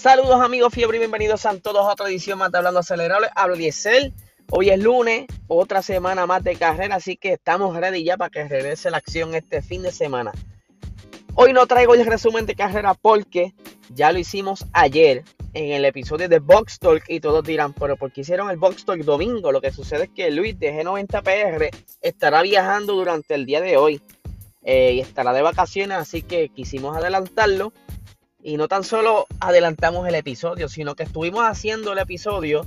Saludos amigos fiebre y bienvenidos a todos a otra edición más de Hablando Acelerable. Hablo Diesel. Hoy es lunes, otra semana más de carrera, así que estamos ready ya para que regrese la acción este fin de semana. Hoy no traigo el resumen de carrera porque ya lo hicimos ayer en el episodio de Box Talk y todos dirán, pero ¿por qué hicieron el Box Talk domingo? Lo que sucede es que Luis de G90PR estará viajando durante el día de hoy eh, y estará de vacaciones, así que quisimos adelantarlo. Y no tan solo adelantamos el episodio, sino que estuvimos haciendo el episodio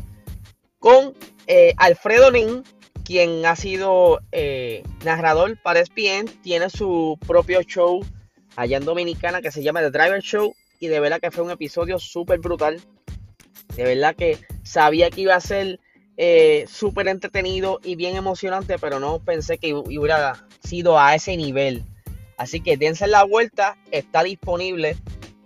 con eh, Alfredo Nin, quien ha sido eh, narrador para ESPN, tiene su propio show allá en Dominicana que se llama The Driver Show y de verdad que fue un episodio súper brutal. De verdad que sabía que iba a ser eh, súper entretenido y bien emocionante, pero no pensé que hubiera sido a ese nivel. Así que dense la vuelta, está disponible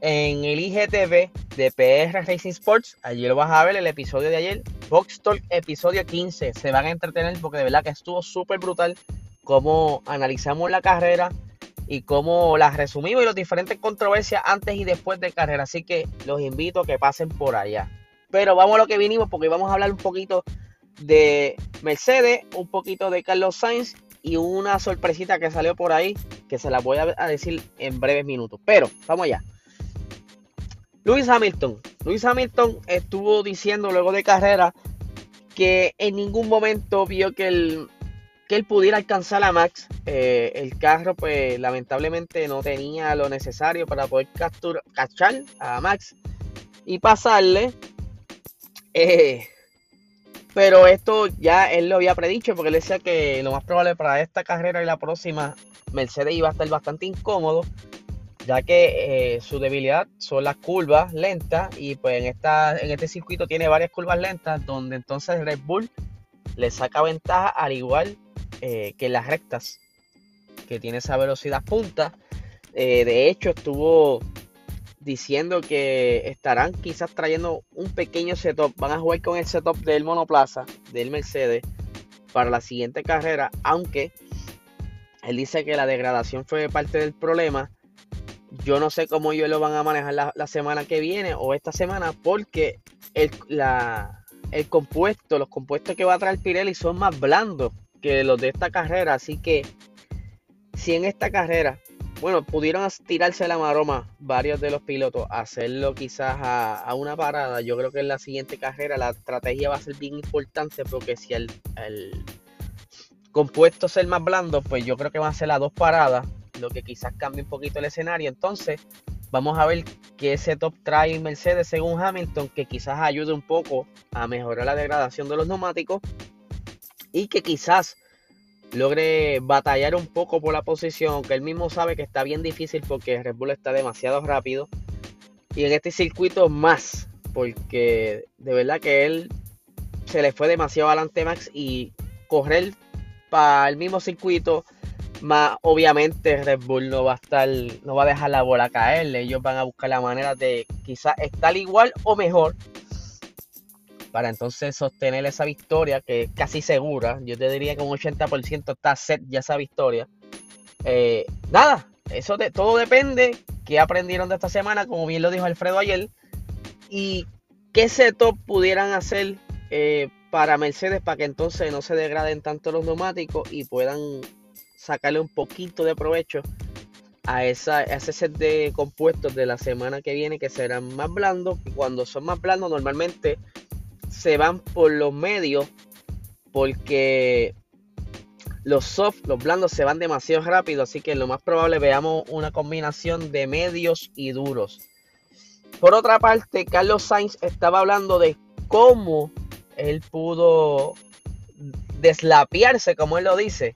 en el IGTV de PR Racing Sports. Allí lo vas a ver, el episodio de ayer. Box Talk, episodio 15. Se van a entretener porque de verdad que estuvo súper brutal cómo analizamos la carrera y cómo las resumimos y las diferentes controversias antes y después de carrera. Así que los invito a que pasen por allá. Pero vamos a lo que vinimos porque vamos a hablar un poquito de Mercedes, un poquito de Carlos Sainz y una sorpresita que salió por ahí que se la voy a decir en breves minutos. Pero vamos allá. Luis Hamilton. Hamilton estuvo diciendo luego de carrera que en ningún momento vio que él, que él pudiera alcanzar a Max. Eh, el carro, pues lamentablemente no tenía lo necesario para poder capturar, cachar a Max y pasarle. Eh, pero esto ya él lo había predicho porque él decía que lo más probable para esta carrera y la próxima Mercedes iba a estar bastante incómodo ya que eh, su debilidad son las curvas lentas y pues en, esta, en este circuito tiene varias curvas lentas donde entonces Red Bull le saca ventaja al igual eh, que las rectas que tiene esa velocidad punta. Eh, de hecho estuvo diciendo que estarán quizás trayendo un pequeño setup, van a jugar con el setup del monoplaza del Mercedes para la siguiente carrera, aunque él dice que la degradación fue parte del problema yo no sé cómo ellos lo van a manejar la, semana que viene o esta semana porque el, el compuesto, los compuestos que va a traer Pirelli son más blandos que los de esta carrera. Así que si en esta carrera, bueno, pudieron tirarse la maroma varios de los pilotos, hacerlo quizás a, una parada, yo creo que en la siguiente carrera la estrategia va a ser bien importante porque si el, el compuesto es el más blando, pues yo creo que van a ser las dos paradas lo que quizás cambie un poquito el escenario. Entonces, vamos a ver qué setup trae Mercedes según Hamilton, que quizás ayude un poco a mejorar la degradación de los neumáticos y que quizás logre batallar un poco por la posición, aunque él mismo sabe que está bien difícil porque Red Bull está demasiado rápido. Y en este circuito más, porque de verdad que él se le fue demasiado adelante Max y correr para el mismo circuito más obviamente Red Bull no va a estar, no va a dejar la bola caer. Ellos van a buscar la manera de quizás estar igual o mejor para entonces sostener esa victoria que es casi segura. Yo te diría que un 80% está set ya esa victoria. Eh, nada, eso de, todo depende qué aprendieron de esta semana, como bien lo dijo Alfredo ayer, y qué setup pudieran hacer eh, para Mercedes para que entonces no se degraden tanto los neumáticos y puedan sacarle un poquito de provecho a, esa, ese set de compuestos de la semana que viene que serán más blandos. Cuando son más blandos normalmente se van por los medios porque los soft, los blandos se van demasiado rápido. Así que lo más probable veamos una combinación de medios y duros. Por otra parte, Carlos Sainz estaba hablando de cómo él pudo deslapiarse, como él lo dice,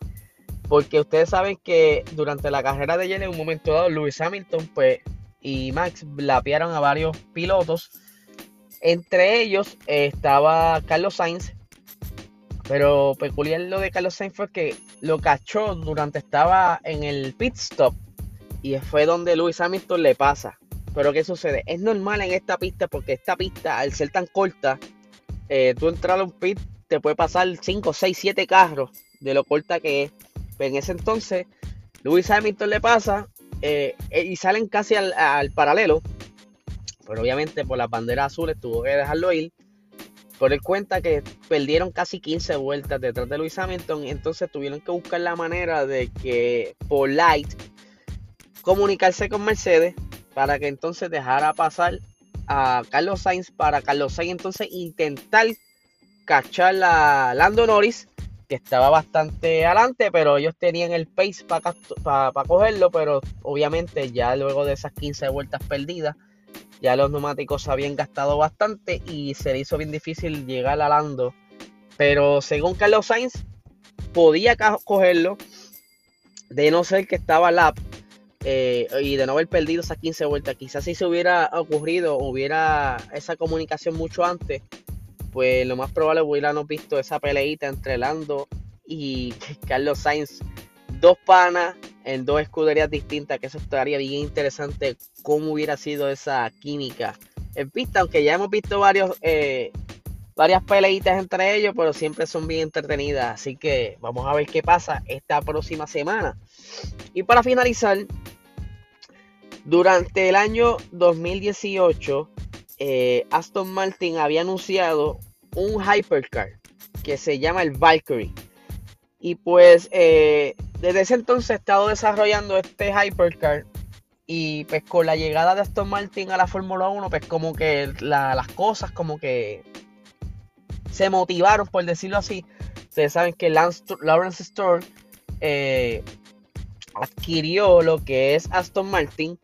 porque ustedes saben que durante la carrera de ayer, en un momento dado, Lewis Hamilton pues, y Max lapearon a varios pilotos. Entre ellos estaba Carlos Sainz. Pero peculiar lo de Carlos Sainz fue que lo cachó durante estaba en el pit stop. Y fue donde Lewis Hamilton le pasa. Pero ¿qué sucede? Es normal en esta pista porque esta pista, al ser tan corta, eh, tú entrar a un pit, te puede pasar 5, 6, 7 carros de lo corta que es. Pues en ese entonces, Lewis Hamilton le pasa eh, eh, y salen casi al, paralelo. Pero obviamente por las banderas azules tuvo que dejarlo ir. Por el cuenta que perdieron casi 15 vueltas detrás de Luis Hamilton. Entonces tuvieron que buscar la manera de que Light comunicarse con Mercedes para que entonces dejara pasar a Carlos Sainz para Carlos Sainz entonces intentar cachar a Lando Norris que estaba bastante adelante, pero ellos tenían el pace para cogerlo, pero obviamente ya luego de esas 15 vueltas perdidas, ya los neumáticos habían gastado bastante y se le hizo bien difícil llegar a Lando. Pero según Carlos Sainz, podía cogerlo, de no ser que estaba lap eh, y de no haber perdido esas 15 vueltas. Quizás si se hubiera ocurrido, hubiera esa comunicación mucho antes, pues lo más probable hubiéramos visto esa peleita entre Lando y Carlos Sainz. Dos panas en dos escuderías distintas, que eso estaría bien interesante cómo hubiera sido esa química en pista, aunque ya hemos visto eh, varias peleitas entre ellos, pero siempre son bien entretenidas, así que vamos a ver qué pasa esta próxima semana. Y para finalizar, durante el año 2018, eh, Aston Martin había anunciado un hypercar que se llama el Valkyrie. Y pues eh, desde ese entonces he estado desarrollando este hypercar. Y pues con la llegada de Aston Martin a la Fórmula 1, pues como que las cosas como que se motivaron, por decirlo así. Ustedes saben que Lawrence Store eh, adquirió lo que es Aston Martin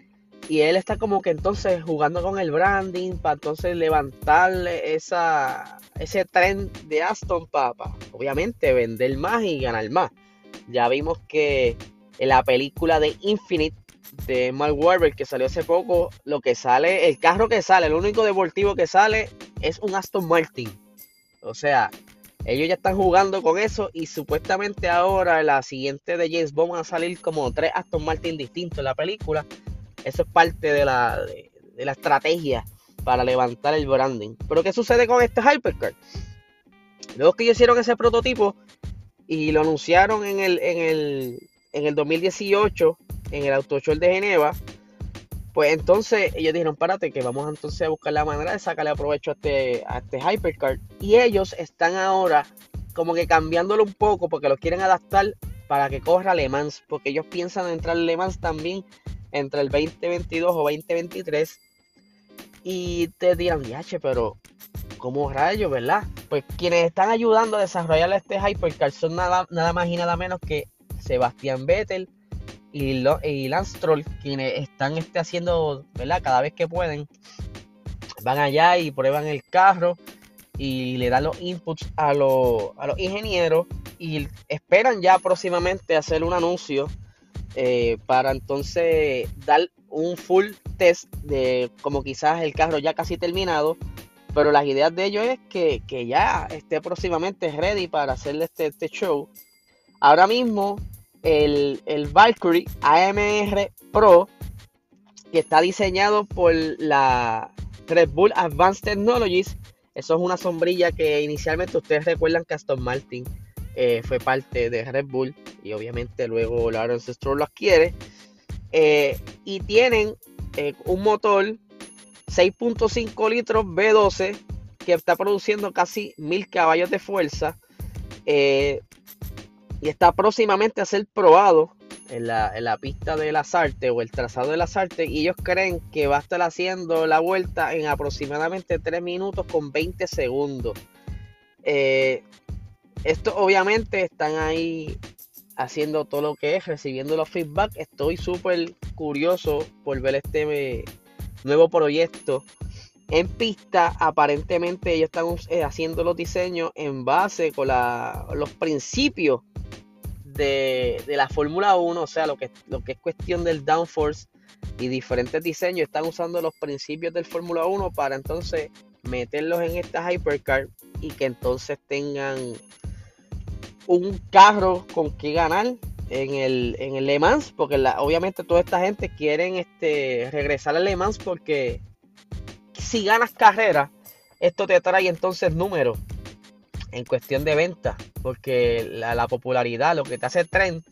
y él está como que entonces jugando con el branding para entonces levantarle esa, ese tren de Aston para, obviamente vender más y ganar más. Ya vimos que en la película de Infinite de Mark Wahlberg que salió hace poco, lo que sale, el carro que sale, el único deportivo que sale es un Aston Martin. O sea, ellos ya están jugando con eso y supuestamente ahora la siguiente de James Bond van a salir como tres Aston Martin distintos en la película eso es parte de la, de, la estrategia para levantar el branding. Pero ¿qué sucede con este Hypercar? Luego que ellos hicieron ese prototipo y lo anunciaron en el, en el, en el 2018 en el Auto Show de Geneva, pues entonces ellos dijeron, párate, que vamos entonces a buscar la manera de sacarle provecho a este, a este Hypercar. Y ellos están ahora como que cambiándolo un poco porque lo quieren adaptar para que corra Le Mans, porque ellos piensan entrar Le Mans también entre el 2022 o 2023 y te dirán, viaje, pero como rayos, verdad? Pues quienes están ayudando a desarrollar este Hypercar son nada, nada más y nada menos que Sebastián Vettel y, y Lance Troll, quienes están este, haciendo, ¿verdad? Cada vez que pueden, van allá y prueban el carro y le dan los inputs a, a los ingenieros y esperan ya próximamente hacer un anuncio eh, para entonces dar un full test de como quizás el carro ya casi terminado. Pero las ideas de ellos es que, ya esté próximamente ready para hacerle este, este show. Ahora mismo el, el Valkyrie AMR Pro, que está diseñado por la Red Bull Advanced Technologies, eso es una sombrilla que inicialmente ustedes recuerdan que Aston Martin eh, fue parte de Red Bull y obviamente luego Lawrence Stroll lo adquiere. Eh, y tienen eh, un motor 6.5 litros B12 que está produciendo casi 1000 caballos de fuerza y está próximamente a ser probado en la, en la, pista de las artes o el trazado de las artes y ellos creen que va a estar haciendo la vuelta en aproximadamente 3 minutos con 20 segundos. Esto obviamente están ahí haciendo todo lo que es, recibiendo los feedback. Estoy súper curioso por ver este nuevo proyecto en pista. Aparentemente ellos están eh, haciendo los diseños en base con los principios de, la Fórmula 1, o sea, lo que, lo que es cuestión del downforce y diferentes diseños. Están usando los principios del Fórmula 1 para entonces meterlos en esta hypercar y que entonces tengan un carro con que ganar en el, en el Le Mans, porque obviamente toda esta gente quiere este, regresar al Le Mans porque si ganas carrera, esto te trae entonces números en cuestión de venta, porque la, popularidad, lo que te hace trend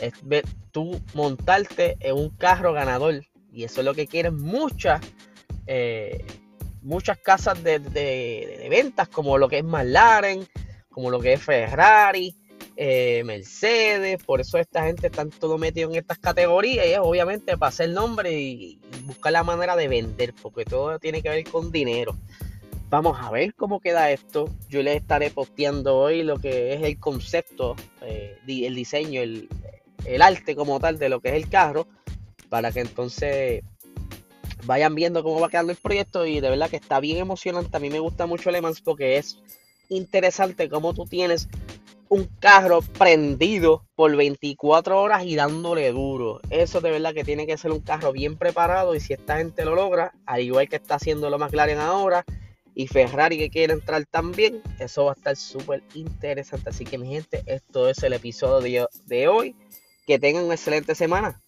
es ver, tú montarte en un carro ganador, y eso es lo que quieren muchas eh, muchas casas de, ventas, como lo que es McLaren, como lo que es Ferrari, eh, Mercedes. Por eso esta gente está todo metido en estas categorías y es obviamente para hacer nombre y, buscar la manera de vender, porque todo tiene que ver con dinero. Vamos a ver cómo queda esto. Yo les estaré posteando hoy lo que es el concepto, eh, el diseño, el, arte como tal de lo que es el carro, para que entonces vayan viendo cómo va quedando el proyecto y de verdad que está bien emocionante. A mí me gusta mucho Le Mans porque es interesante cómo tú tienes un carro prendido por 24 horas y dándole duro. Eso de verdad que tiene que ser un carro bien preparado y si esta gente lo logra, al igual que está haciendo lo McLaren ahora y Ferrari que quiere entrar también, eso va a estar súper interesante. Así que mi gente, esto es el episodio de hoy. Que tengan una excelente semana.